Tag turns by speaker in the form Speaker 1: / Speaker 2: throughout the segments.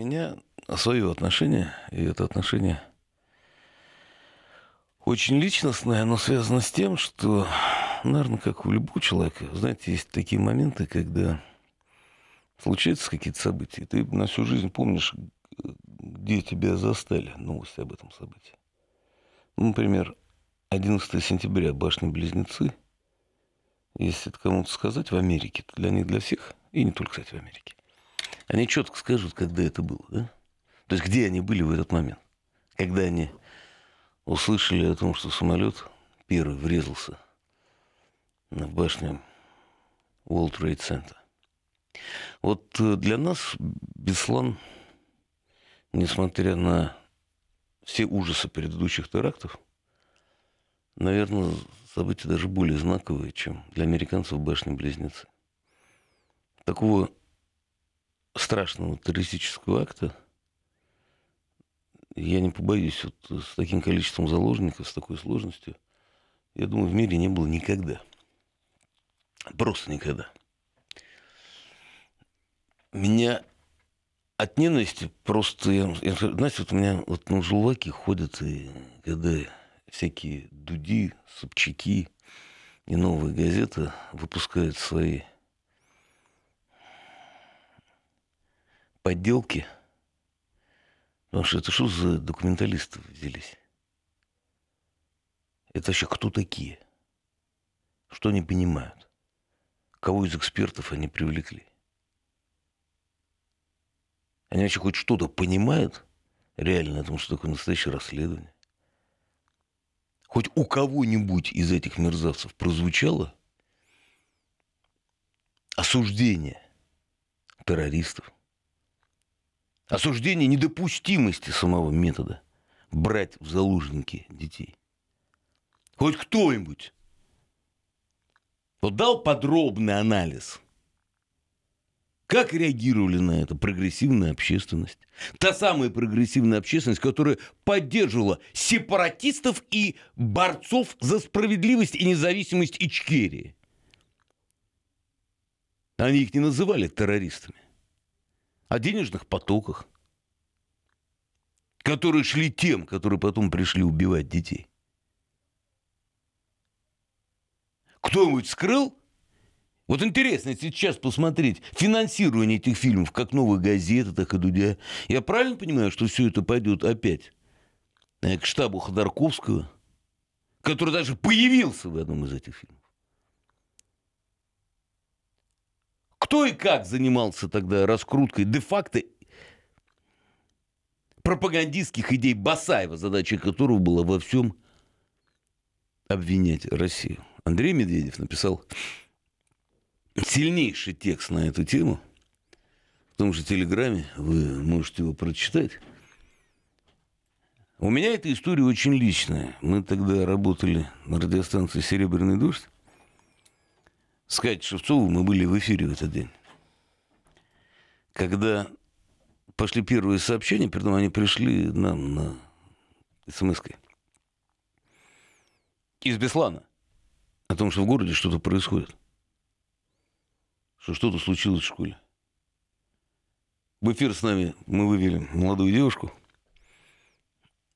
Speaker 1: меня свое отношение, и это отношение очень личностное, оно связано с тем, что, наверное, как у любого человека, знаете, есть такие моменты, когда случаются какие-то события, ты на всю жизнь помнишь, где тебя застали новости об этом событии. Ну, например, 11 сентября, башни-близнецы. Если это кому-то сказать в Америке, то для них, для всех, и не только, кстати, в Америке, они четко скажут, когда это было, да? То есть где они были в этот момент? Когда они услышали о том, что самолет первый врезался на башню World Trade Center. Вот э, для нас Беслан, несмотря на все ужасы предыдущих терактов, наверное, событие даже более знаковое, чем для американцев башни-близнецы. Такого страшного террористического акта, я не побоюсь, вот с таким количеством заложников, с такой сложностью, я думаю, в мире не было никогда. Просто никогда. Меня от ненависти просто, я, я, знаете, вот у меня вот на желваке ходят, и когда всякие дуди, собчаки и новые газеты выпускают свои подделки. Потому что это что за документалисты взялись? Это вообще кто такие? Что они понимают? Кого из экспертов они привлекли? Они вообще хоть что-то понимают реально о том, что такое настоящее расследование? Хоть у кого-нибудь из этих мерзавцев прозвучало осуждение террористов – осуждение недопустимости самого метода брать в заложники детей. Хоть кто-нибудь вот дал подробный анализ, как реагировали на это прогрессивная общественность. Та самая прогрессивная общественность, которая поддерживала сепаратистов и борцов за справедливость и независимость Ичкерии. Они их не называли террористами о денежных потоках, которые шли тем, которые потом пришли убивать детей. Кто-нибудь скрыл? Вот интересно сейчас посмотреть финансирование этих фильмов, как новая газета, так и Дудя. Я правильно понимаю, что все это пойдет опять э, к штабу Ходорковского, который даже появился в одном из этих фильмов? Кто и как занимался тогда раскруткой де-факто пропагандистских идей Басаева, задача которого была во всем обвинять Россию. Андрей Медведев написал сильнейший текст на эту тему. В том же Телеграме вы можете его прочитать. У меня эта история очень личная. Мы тогда работали на радиостанции «Серебряный дождь» с Катей мы были в эфире в этот день. Когда пошли первые сообщения, притом они пришли нам на смс -кой. из Беслана о том, что в городе что-то происходит. Что что-то случилось в школе. В эфир с нами мы вывели молодую девушку,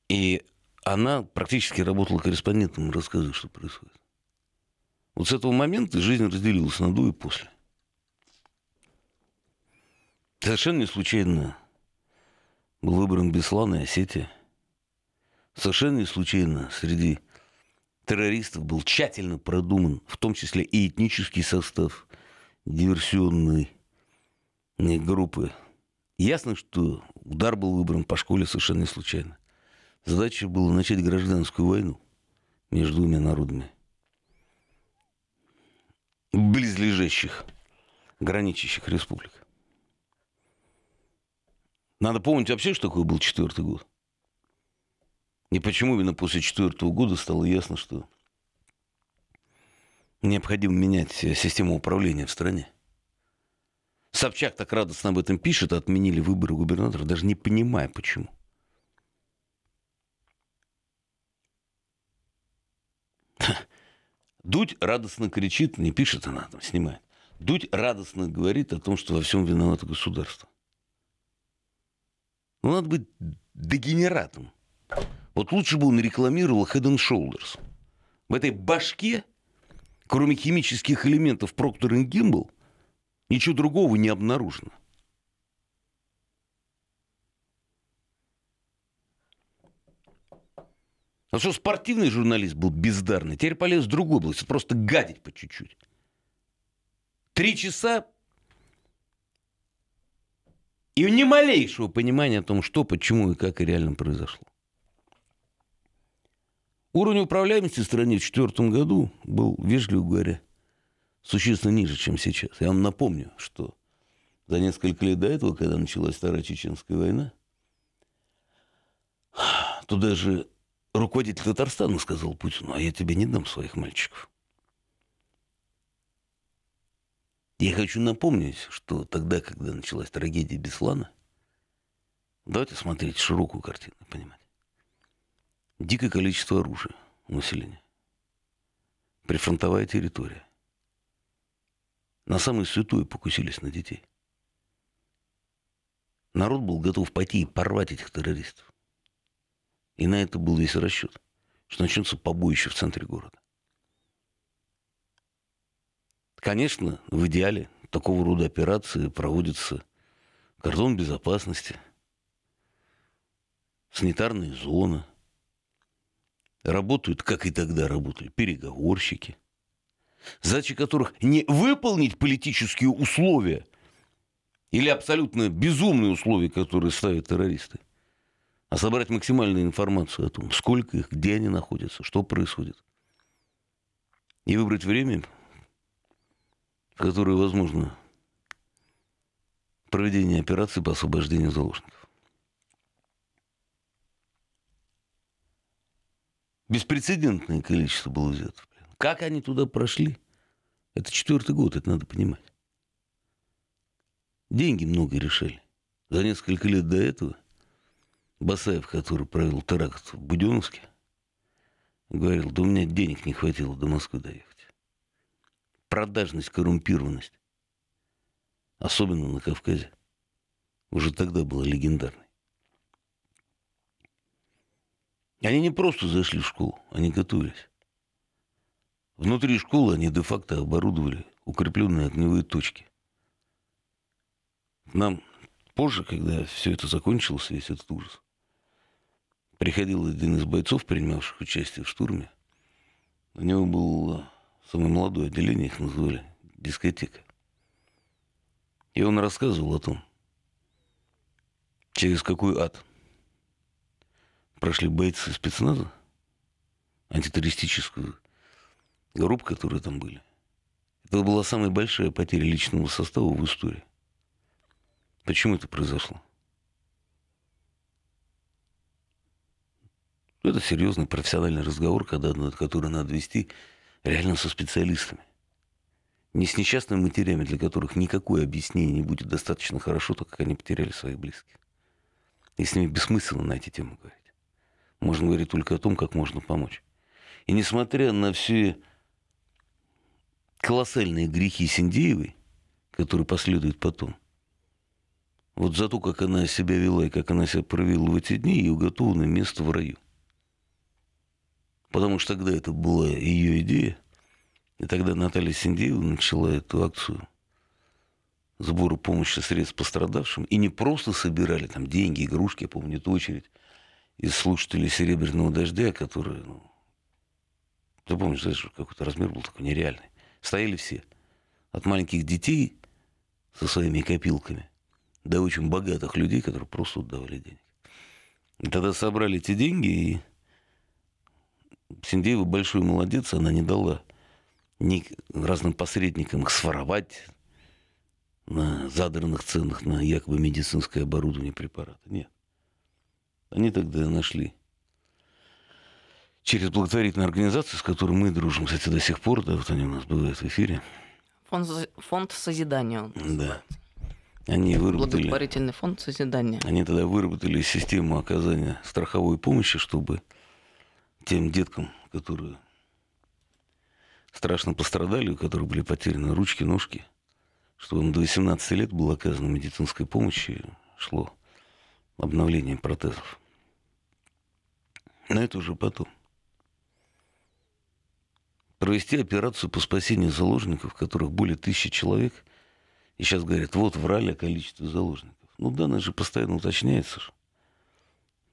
Speaker 1: и она практически работала корреспондентом, рассказывая, что происходит. Вот с этого момента жизнь разделилась на до и после. Совершенно не случайно был выбран Беслан и Осетия. Совершенно не случайно среди террористов был тщательно продуман, в том числе и этнический состав диверсионной группы. Ясно, что удар был выбран по школе совершенно не случайно. Задача была начать гражданскую войну между двумя народами близлежащих, граничащих республик. Надо помнить вообще, что такое был четвертый год. И почему именно после четвертого года стало ясно, что необходимо менять систему управления в стране. Собчак так радостно об этом пишет, отменили выборы губернатора, даже не понимая, почему. Дудь радостно кричит, не пишет она, там снимает. Дудь радостно говорит о том, что во всем виновато государство. Ну, надо быть дегенератом. Вот лучше бы он рекламировал Head and Shoulders. В этой башке, кроме химических элементов Procter Gamble, ничего другого не обнаружено. А что спортивный журналист был бездарный, теперь полез в другую область, просто гадить по чуть-чуть. Три часа и ни малейшего понимания о том, что, почему и как и реально произошло. Уровень управляемости в стране в 2004 году был, вежливо говоря, существенно ниже, чем сейчас. Я вам напомню, что за несколько лет до этого, когда началась Вторая Чеченская война, то даже руководитель Татарстана сказал Путину, а я тебе не дам своих мальчиков. Я хочу напомнить, что тогда, когда началась трагедия Беслана, давайте смотреть широкую картину, понимать. Дикое количество оружия у населения. Прифронтовая территория. На самое святое покусились на детей. Народ был готов пойти и порвать этих террористов. И на это был весь расчет, что начнется побоище в центре города. Конечно, в идеале такого рода операции проводится кордон безопасности, санитарные зоны. Работают, как и тогда работали, переговорщики, задача которых не выполнить политические условия или абсолютно безумные условия, которые ставят террористы – а собрать максимальную информацию о том, сколько их, где они находятся, что происходит. И выбрать время, в которое возможно проведение операции по освобождению заложников. Беспрецедентное количество было взято. Как они туда прошли? Это четвертый год, это надо понимать. Деньги много решали. За несколько лет до этого Басаев, который провел теракт в Буденновске, говорил, да у меня денег не хватило до Москвы доехать. Продажность, коррумпированность, особенно на Кавказе, уже тогда была легендарной. Они не просто зашли в школу, они готовились. Внутри школы они де-факто оборудовали укрепленные огневые точки. Нам позже, когда все это закончилось, весь этот ужас, приходил один из бойцов, принимавших участие в штурме. У него было самое молодое отделение, их называли дискотека. И он рассказывал о том, через какой ад прошли бойцы спецназа, антитеррористическую группу, которые там были. Это была самая большая потеря личного состава в истории. Почему это произошло? Ну, это серьезный профессиональный разговор, когда, который надо вести реально со специалистами. Не с несчастными матерями, для которых никакое объяснение не будет достаточно хорошо, так как они потеряли своих близких. И с ними бессмысленно на эти темы говорить. Можно говорить только о том, как можно помочь. И несмотря на все колоссальные грехи Синдеевой, которые последуют потом, вот за то, как она себя вела и как она себя провела в эти дни, ей уготовано место в раю. Потому что тогда это была ее идея. И тогда Наталья Синдеева начала эту акцию сбора помощи средств пострадавшим. И не просто собирали там деньги, игрушки, я помню, эту очередь из слушателей «Серебряного дождя», которые, ну, ты помнишь, знаешь, какой-то размер был такой нереальный. Стояли все. От маленьких детей со своими копилками до очень богатых людей, которые просто отдавали денег. И тогда собрали эти деньги и Синдеева большой молодец, она не дала ни разным посредникам их своровать на задранных ценах на якобы медицинское оборудование препараты. Нет. Они тогда нашли через благотворительную организацию, с которой мы дружим, кстати, до сих пор, да, вот они у нас бывают в эфире.
Speaker 2: Фонд, фонд созидания.
Speaker 1: Да. Они выработали...
Speaker 2: Благотворительный фонд созидания.
Speaker 1: Они тогда выработали систему оказания страховой помощи, чтобы тем деткам, которые страшно пострадали, у которых были потеряны ручки, ножки, чтобы им до 18 лет была оказана медицинская помощь шло обновлением протезов. Но это уже потом. Провести операцию по спасению заложников, которых более тысячи человек, и сейчас говорят, вот врали о количестве заложников. Ну, данные же постоянно уточняется.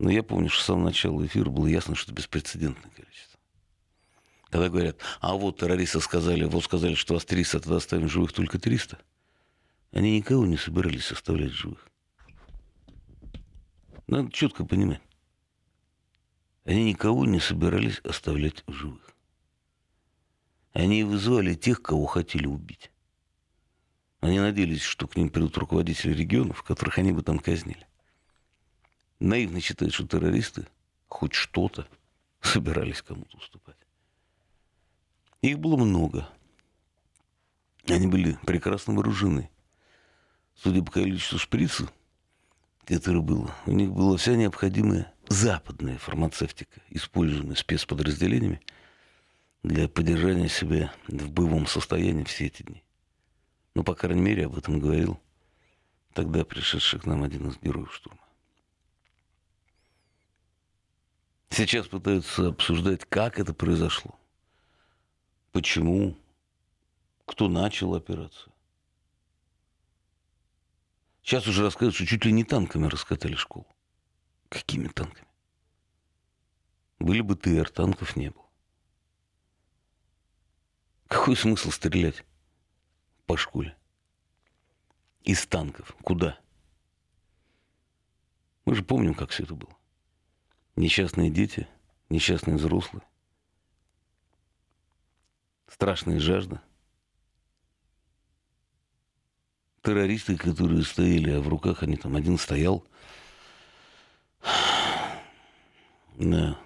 Speaker 1: Но я помню, что с самого начала эфира было ясно, что это беспрецедентное количество. Когда говорят, а вот террористы сказали, вот сказали, что вас 300, тогда оставим живых только 300. Они никого не собирались оставлять живых. Надо четко понимать. Они никого не собирались оставлять в живых. Они вызывали тех, кого хотели убить. Они надеялись, что к ним придут руководители регионов, которых они бы там казнили. Наивно считают, что террористы хоть что-то собирались кому-то уступать. Их было много. Они были прекрасно вооружены. Судя по количеству шприцев, которое было, у них была вся необходимая западная фармацевтика, используемая спецподразделениями для поддержания себя в боевом состоянии все эти дни. Ну, по крайней мере, об этом говорил тогда пришедший к нам один из героев штурма. Сейчас пытаются обсуждать, как это произошло, почему, кто начал операцию. Сейчас уже рассказывают, что чуть ли не танками раскатали школу. Какими танками? Были бы ТР, танков не было. Какой смысл стрелять по школе? Из танков. Куда? Мы же помним, как все это было. Несчастные дети, несчастные взрослые. Страшная жажда. Террористы, которые стояли, а в руках они там, один стоял на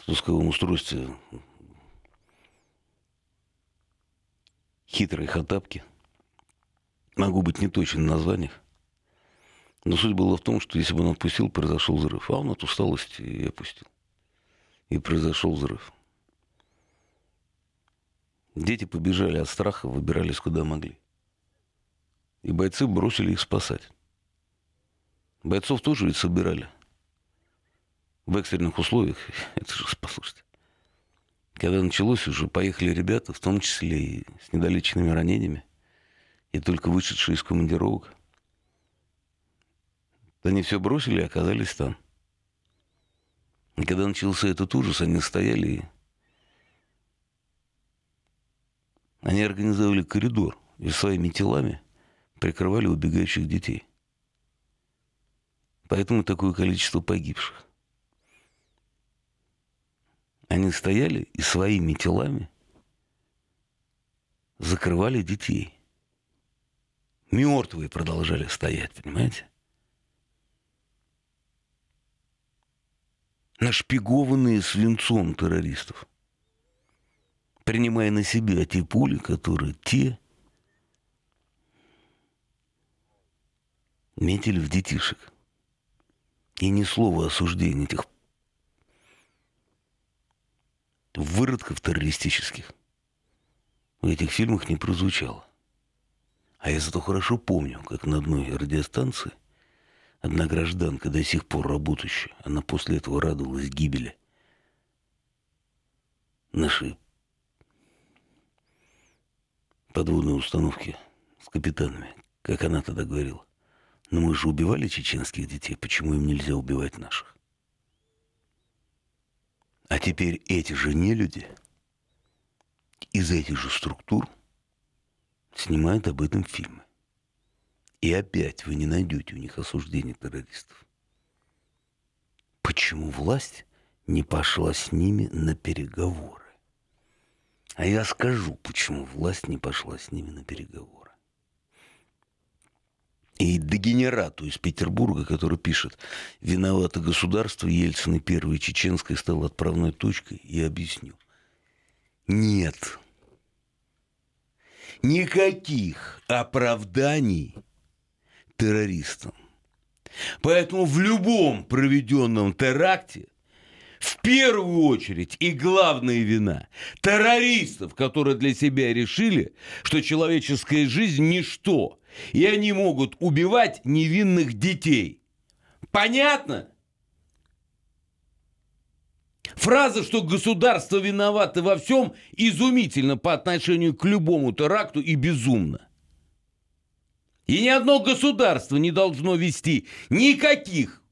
Speaker 1: спусковом устройстве хитрой хатапки. Могу быть не точен в названиях. Но суть была в том, что если бы он отпустил, произошел взрыв. А он от усталости и опустил. И произошел взрыв. Дети побежали от страха, выбирались куда могли. И бойцы бросили их спасать. Бойцов тоже ведь собирали. В экстренных условиях. Это же, послушайте. Когда началось, уже поехали ребята, в том числе и с недолеченными ранениями, и только вышедшие из командировок. Они все бросили и оказались там. И когда начался этот ужас, они стояли и... Они организовали коридор и своими телами прикрывали убегающих детей. Поэтому такое количество погибших. Они стояли и своими телами закрывали детей. Мертвые продолжали стоять, понимаете? Нашпигованные свинцом террористов. Принимая на себя те пули, которые те метили в детишек. И ни слова осуждения этих выродков террористических в этих фильмах не прозвучало. А я зато хорошо помню, как на одной радиостанции одна гражданка, до сих пор работающая, она после этого радовалась гибели нашей подводной установки с капитанами, как она тогда говорила. Но мы же убивали чеченских детей, почему им нельзя убивать наших? А теперь эти же нелюди из этих же структур снимают об этом фильмы. И опять вы не найдете у них осуждения террористов. Почему власть не пошла с ними на переговоры? А я скажу, почему власть не пошла с ними на переговоры. И дегенерату из Петербурга, который пишет, виновато государство, Ельцин и первой чеченской стал отправной точкой, я объясню. Нет. Никаких оправданий террористам. Поэтому в любом проведенном теракте в первую очередь и главная вина террористов, которые для себя решили, что человеческая жизнь – ничто,
Speaker 3: И они могут убивать невинных детей. Понятно? Фраза, что государство виновато во всем, изумительно по отношению к любому теракту и безумно. И ни одно государство не должно вести никаких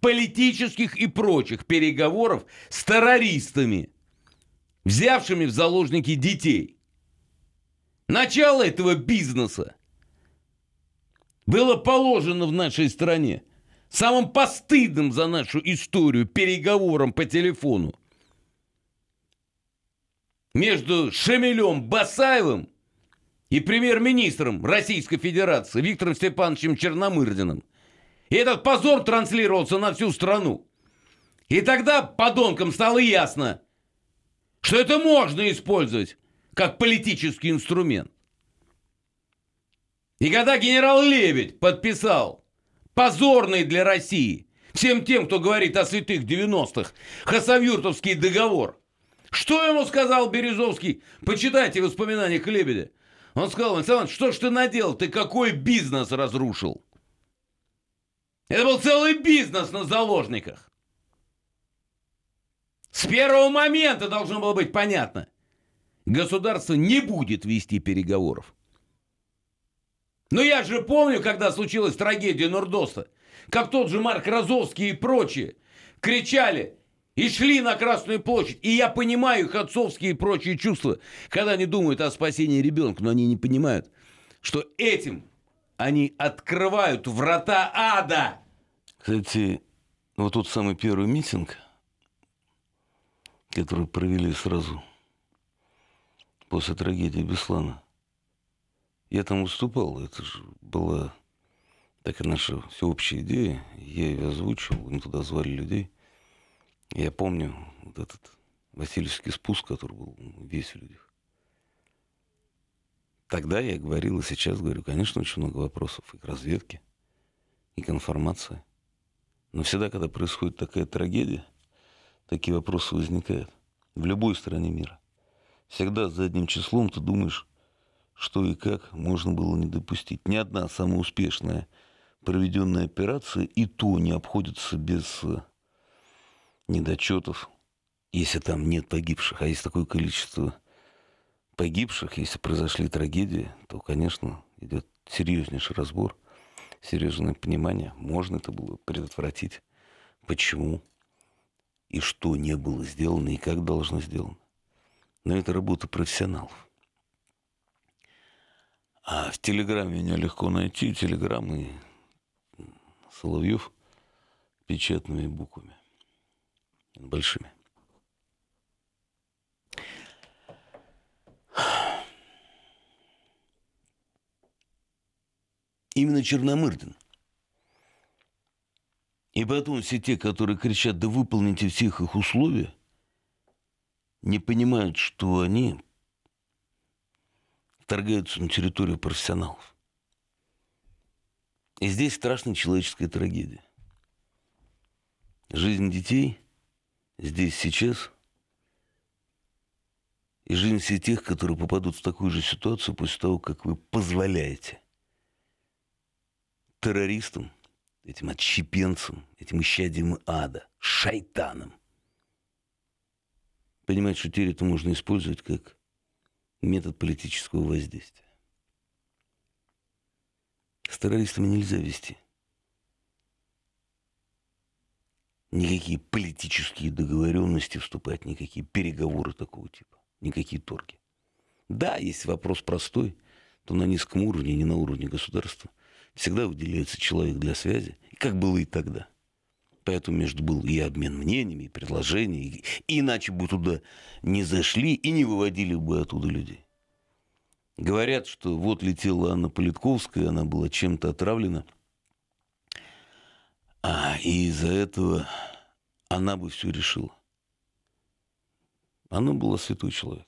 Speaker 3: политических и прочих переговоров с террористами, взявшими в заложники детей. Начало этого бизнеса было положено в нашей стране самым постыдным за нашу историю переговором по телефону между Шамилем Басаевым и премьер-министром Российской Федерации Виктором Степановичем Черномырдиным. И этот позор транслировался на всю страну. И тогда подонкам стало ясно, что это можно использовать как политический инструмент. И когда генерал Лебедь подписал позорный для России всем тем, кто говорит о святых 90-х, Хасавюртовский договор, что ему сказал Березовский? Почитайте воспоминания Лебедя. Он сказал, Александр, что ж ты наделал? Ты какой бизнес разрушил? Это был целый бизнес на заложниках. С первого момента должно было быть понятно. Государство не будет вести переговоров. Но я же помню, когда случилась трагедия Нордоста, как тот же Марк Розовский и прочие кричали и шли на Красную площадь. И я понимаю их отцовские и прочие чувства, когда они думают о спасении ребенка, но они не понимают, что этим они открывают врата ада.
Speaker 1: Кстати, вот тот самый первый митинг, который провели сразу после трагедии Беслана, я там выступал, это же была такая наша всеобщая идея, я ее озвучил, мы туда звали людей – я помню вот этот Васильевский спуск, который был весь в людях. Тогда я говорил, и сейчас говорю, конечно, очень много вопросов и к разведке, и к информации. Но всегда, когда происходит такая трагедия, такие вопросы возникают. В любой стране мира. Всегда за одним числом ты думаешь, что и как можно было не допустить. Ни одна самая успешная проведенная операция и то не обходится без э, недочетов, если там нет погибших, а есть такое количество погибших, если произошли трагедии, то, конечно, идет серьезнейший разбор, серьезное понимание, можно это было предотвратить, почему и что не было сделано, и как должно сделано. Но это работа профессионалов. А в Телеграме меня легко найти, Телеграм и Соловьев печатными буквами большими. Именно Черномырдин. И потом все те, которые кричат, да выполните всех их условия, не понимают, что они вторгаются на территорию профессионалов. И здесь страшная человеческая трагедия. Жизнь детей – здесь, сейчас, и жизнь всех тех, которые попадут в такую же ситуацию после того, как вы позволяете террористам, этим отщепенцам, этим исчадием ада, шайтанам, понимать, что теперь это можно использовать как метод политического воздействия. С террористами нельзя вести – никакие политические договоренности вступать, никакие переговоры такого типа, никакие торги. Да, есть вопрос простой, то на низком уровне, не на уровне государства, всегда выделяется человек для связи, как было и тогда. Поэтому между был и обмен мнениями, и предложениями, и иначе бы туда не зашли и не выводили бы оттуда людей. Говорят, что вот летела Анна Политковская, она была чем-то отравлена – а, и из-за этого она бы все решила. Она была святой человек.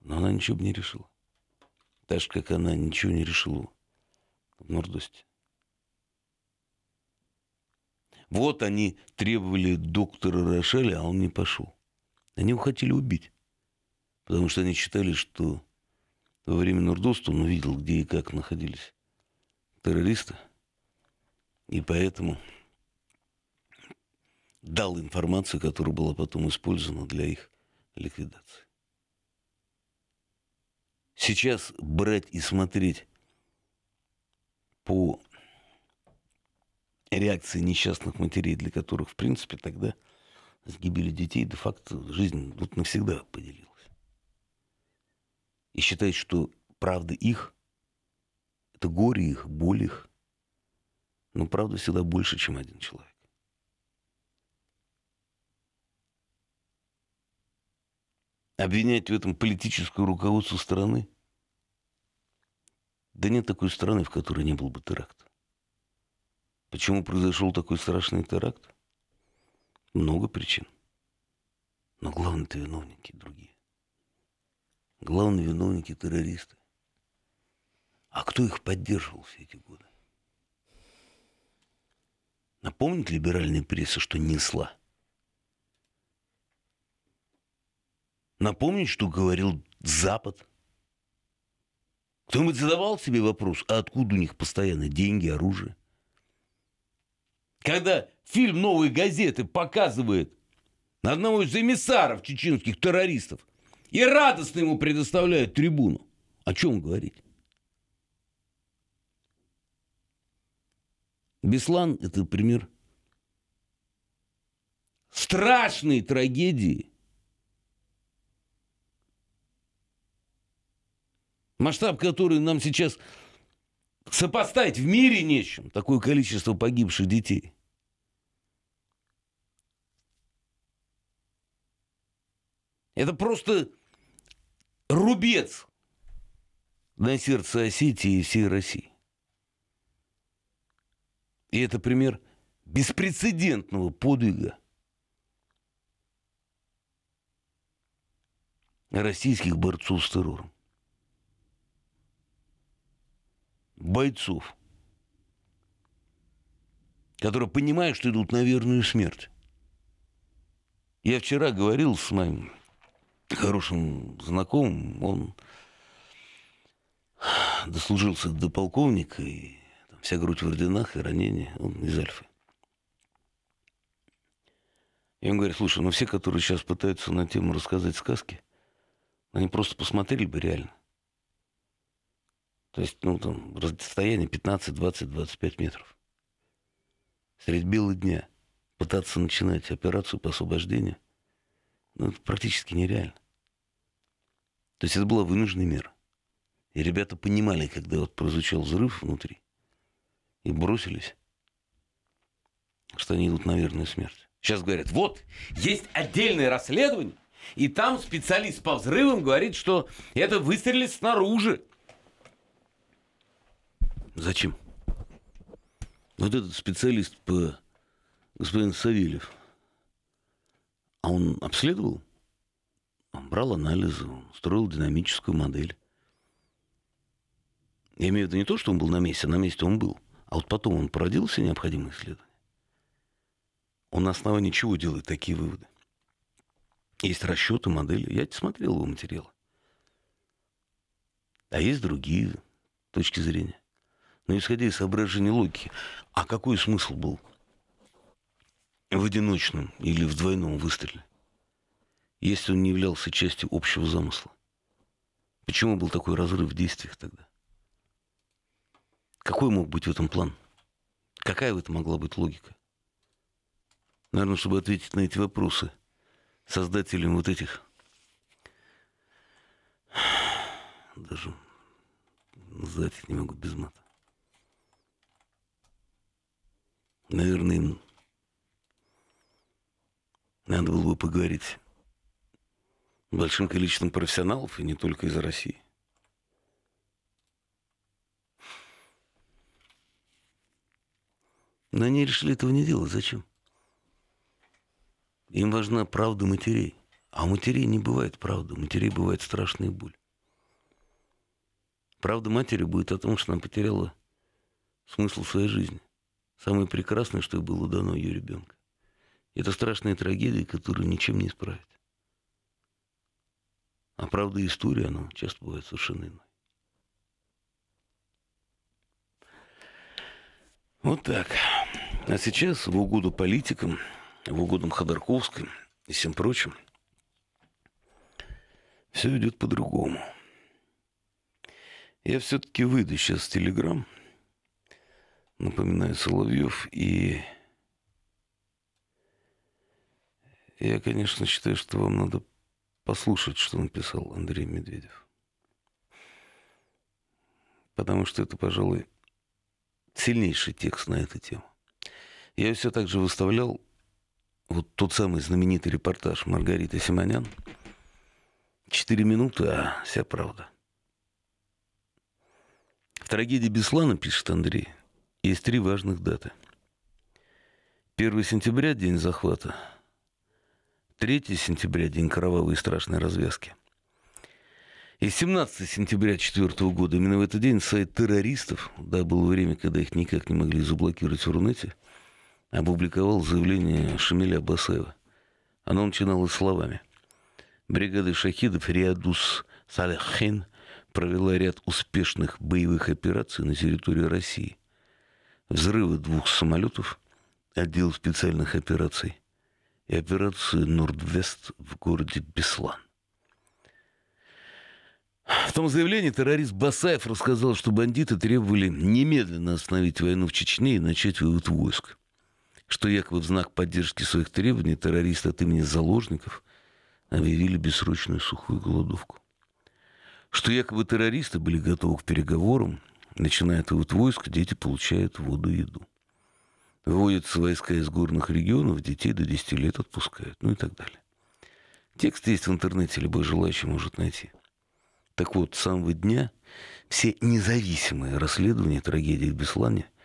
Speaker 1: Но она ничего бы не решила. Так же, как она ничего не решила в Нордосте. Вот они требовали доктора Рошеля, а он не пошел. Они его хотели убить. Потому что они считали, что во время Нурдоста он увидел, где и как находились террористы. И поэтому дал информацию, которая была потом использована для их ликвидации. Сейчас брать и смотреть по реакции несчастных матерей, для которых, в принципе, тогда с гибелью детей де-факто жизнь вот навсегда поделилась. И считать, что правда их, это горе их, боль их, но правда всегда больше, чем один человек. Обвинять в этом политическое руководство страны? Да нет такой страны, в которой не был бы теракт. Почему произошел такой страшный теракт? Много причин. Но главные-то виновники другие. Главные виновники террористы. А кто их поддерживал все эти годы? Напомнит либеральная пресса, что несла? Напомнить, что говорил Запад? Кто-нибудь задавал себе вопрос, а откуда у них постоянно деньги, оружие? Когда фильм «Новые газеты» показывает одного из эмиссаров чеченских террористов и радостно ему предоставляют трибуну, о чем говорить? Беслан – это пример страшной трагедии масштаб который нам сейчас сопоставить в мире нечем, такое количество погибших детей. Это просто рубец на сердце Осетии и всей России. И это пример беспрецедентного подвига российских борцов с террором. бойцов, которые понимают, что идут на верную смерть. Я вчера говорил с моим хорошим знакомым, он дослужился до полковника, и вся грудь в орденах, и ранения, он из Альфы. И он говорит, слушай, ну все, которые сейчас пытаются на тему рассказать сказки, они просто посмотрели бы реально. То есть, ну, там, расстояние 15, 20, 25 метров. Средь бела дня пытаться начинать операцию по освобождению, ну, это практически нереально. То есть это была вынужденная мера. И ребята понимали, когда вот прозвучал взрыв внутри, и бросились, что они идут на верную смерть. Сейчас говорят, вот, есть отдельное расследование, и там специалист по взрывам говорит, что это выстрелили снаружи. Зачем? Вот этот специалист по господин Савельев, а он обследовал? Он брал анализы, он строил динамическую модель. Я имею в виду не то, что он был на месте, а на месте он был. А вот потом он породил все необходимые исследования. Он на основании чего делает такие выводы? Есть расчеты, модели. Я смотрел его материалы. А есть другие точки зрения. Но исходя из соображений логики, а какой смысл был в одиночном или в двойном выстреле, если он не являлся частью общего замысла? Почему был такой разрыв в действиях тогда? Какой мог быть в этом план? Какая в этом могла быть логика? Наверное, чтобы ответить на эти вопросы, создателям вот этих даже назвать их не могу без мата. Наверное, им надо было бы поговорить большим количеством профессионалов, и не только из России. Но они решили этого не делать. Зачем? Им важна правда матерей. А у матерей не бывает правды. У матерей бывает страшная боль. Правда матери будет о том, что она потеряла смысл своей жизни. Самое прекрасное, что было дано ее ребенку. Это страшная трагедия, которую ничем не исправить. А правда история, она часто бывает совершенно иной. Вот так. А сейчас в угоду политикам, в угоду Ходорковской и всем прочим, все идет по-другому. Я все-таки выйду сейчас в Телеграм, напоминаю Соловьев, и я, конечно, считаю, что вам надо послушать, что написал Андрей Медведев. Потому что это, пожалуй, сильнейший текст на эту тему. Я все так же выставлял вот тот самый знаменитый репортаж Маргариты Симонян. Четыре минуты, а вся правда. В трагедии Беслана, пишет Андрей, есть три важных даты. 1 сентября – день захвата. 3 сентября – день кровавой и страшной развязки. И 17 сентября 2004 года, именно в этот день, сайт террористов, да, было время, когда их никак не могли заблокировать в Рунете, опубликовал заявление Шамиля Басаева. Оно начиналось словами. Бригада шахидов Риадус Салехин провела ряд успешных боевых операций на территории России. Взрывы двух самолетов, отдел специальных операций и операцию Нордвест в городе Беслан. В том заявлении террорист Басаев рассказал, что бандиты требовали немедленно остановить войну в Чечне и начать вывод войск. Что якобы в знак поддержки своих требований террористы от имени заложников объявили бессрочную сухую голодовку. Что якобы террористы были готовы к переговорам, начиная от вывод войск, дети получают воду и еду. Выводятся войска из горных регионов, детей до 10 лет отпускают, ну и так далее. Текст есть в интернете, любой желающий может найти. Так вот, с самого дня все независимые расследования трагедии в Беслане –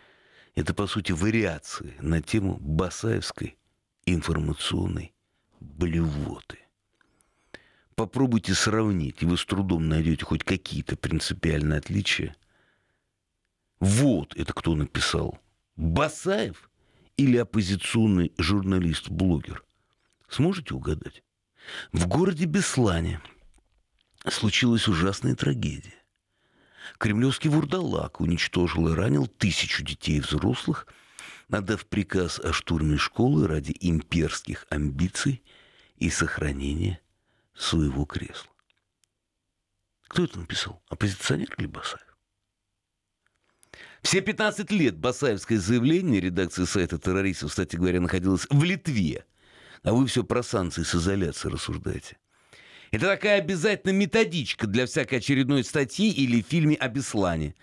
Speaker 1: это, по сути, вариации на тему басаевской информационной блевоты. Попробуйте сравнить, и вы с трудом найдете хоть какие-то принципиальные отличия. Вот это кто написал. Басаев или оппозиционный журналист-блогер? Сможете угадать? В городе Беслане – случилась ужасная трагедия. Кремлевский вурдалак уничтожил и ранил тысячу детей и взрослых, отдав приказ о штурме школы ради имперских амбиций и сохранения своего кресла. Кто это написал? Оппозиционер или Басаев? Все 15 лет басаевское заявление редакции сайта террористов, кстати говоря, находилось в Литве. А вы все про санкции с изоляцией рассуждаете. Это такая обязательно методичка для всякой очередной статьи или фильме о Беслане.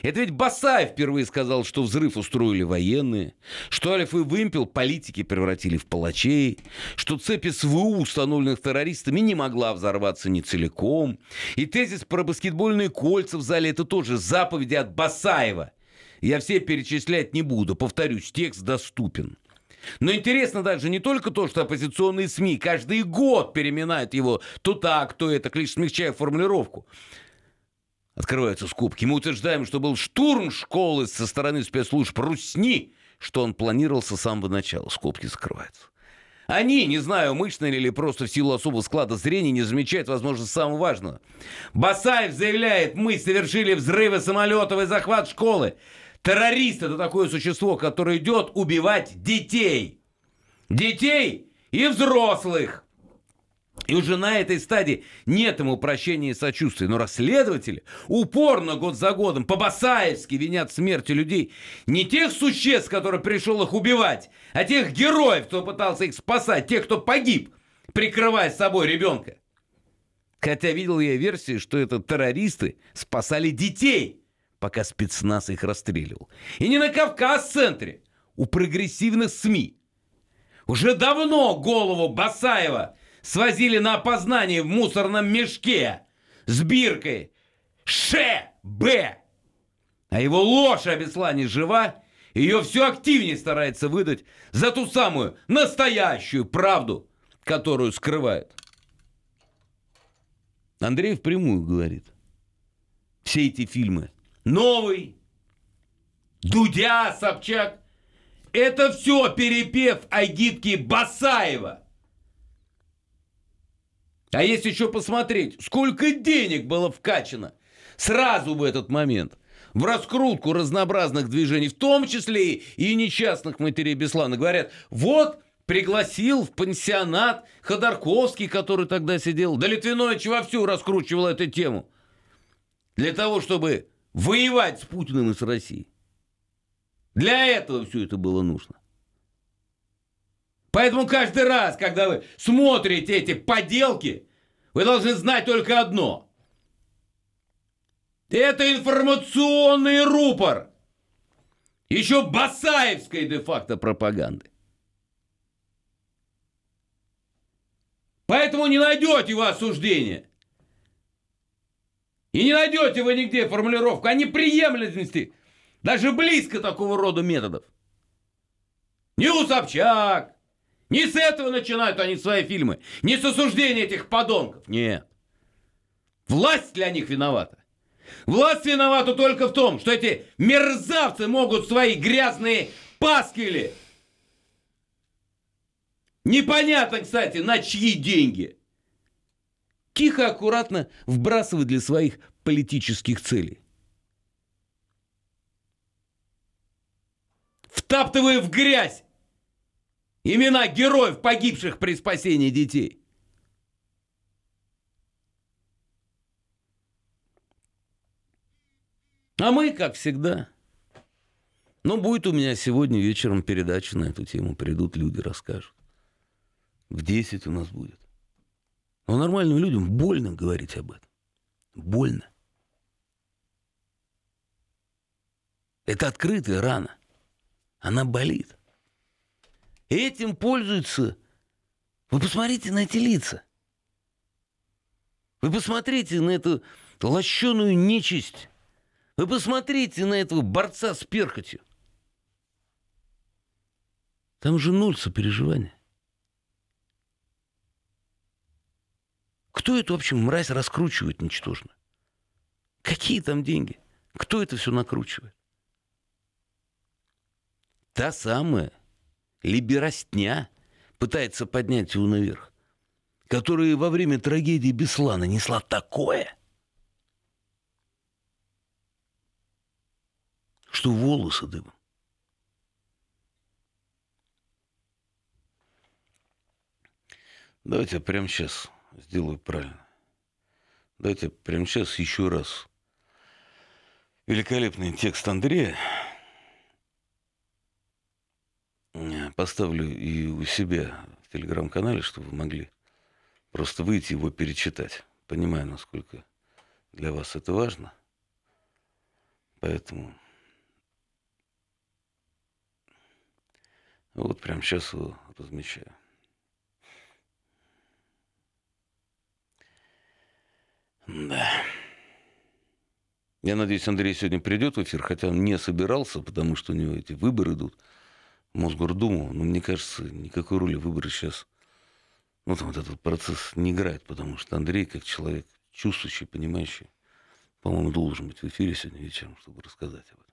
Speaker 1: Это ведь Басаев впервые сказал, что взрыв устроили военные, что Алиф и Вымпел политики превратили в палачей, что цепь СВУ, установленных террористами, не могла взорваться не целиком. И тезис про баскетбольные кольца в зале – это тоже заповеди от Басаева. Я все перечислять не буду, повторюсь, текст доступен. Но интересно даже не только то, что оппозиционные СМИ каждый год переминают его то так, то это, лишь смягчая формулировку. Открываются скобки. Мы утверждаем, что был штурм школы со стороны спецслужб Русни, что он планировался с самого начала. Скобки закрываются. Они, не знаю, умышленно или просто в силу особого склада зрения, не замечают, возможно, самого важного. Басаев заявляет, мы совершили взрывы самолетов и захват школы. Террорист это такое существо, которое идет убивать детей. Детей и взрослых. И уже на этой стадии нет ему прощения и сочувствия. Но расследователи упорно год за годом по-басаевски винят смерти людей не тех существ, которые пришел их убивать, а тех героев, кто пытался их спасать, тех, кто погиб, прикрывая собой ребенка. Хотя видел я версии, что это террористы спасали детей – пока спецназ их расстреливал. И не на Кавказ-центре, у прогрессивных СМИ. Уже давно голову Басаева свозили на опознание в мусорном мешке с биркой ШБ. А его ложь о Беслане жива, ее все активнее старается выдать за ту самую настоящую правду, которую скрывает. Андрей впрямую говорит. Все эти фильмы – Новый, Дудя, Собчак. Это все перепев агитки Басаева. А если еще посмотреть, сколько денег было вкачано сразу в этот момент в раскрутку разнообразных движений, в том числе и несчастных матерей Беслана. Говорят, вот пригласил в пансионат Ходорковский, который тогда сидел. Да Литвинович вовсю раскручивал эту тему. Для того, чтобы воевать с Путиным и с Россией. Для этого все это было нужно. Поэтому каждый раз, когда вы смотрите эти поделки, вы должны знать только одно. Это информационный рупор. Еще басаевской де-факто пропаганды. Поэтому не найдете вы осуждения. И не найдете вы нигде формулировку о неприемлемости даже близко такого рода методов. Не у Собчак, не с этого начинают они свои фильмы, не с осуждения этих подонков, нет. Власть для них виновата. Власть виновата только в том, что эти мерзавцы могут свои грязные паскили Непонятно, кстати, на чьи деньги. Тихо, аккуратно вбрасывать для своих политических целей. Втаптывая в грязь имена героев, погибших при спасении детей. А мы, как всегда, ну, будет у меня сегодня вечером передача на эту тему. Придут люди, расскажут. В 10 у нас будет. Но нормальным людям больно говорить об этом. Больно. Это открытая рана. Она болит. Этим пользуются... Вы посмотрите на эти лица. Вы посмотрите на эту лощеную нечисть. Вы посмотрите на этого борца с перхотью. Там же ноль сопереживания. Кто эту, в общем, мразь раскручивает ничтожно? Какие там деньги? Кто это все накручивает? Та самая либерастня пытается поднять его наверх, которая во время трагедии Беслана несла такое, что волосы дымом.
Speaker 4: Давайте прямо сейчас сделаю правильно. Давайте прямо сейчас еще раз. Великолепный текст Андрея. Поставлю и у себя в телеграм-канале, чтобы вы могли просто выйти его перечитать. Понимаю, насколько для вас это важно. Поэтому вот прямо сейчас его размещаю. Да. Я надеюсь, Андрей сегодня придет в эфир, хотя он не собирался, потому что у него эти выборы идут в Мосгордуму. Но мне кажется, никакой роли выборы сейчас, ну, там вот этот процесс не играет, потому что Андрей, как человек чувствующий, понимающий, по-моему, должен быть в эфире сегодня вечером, чтобы рассказать об этом.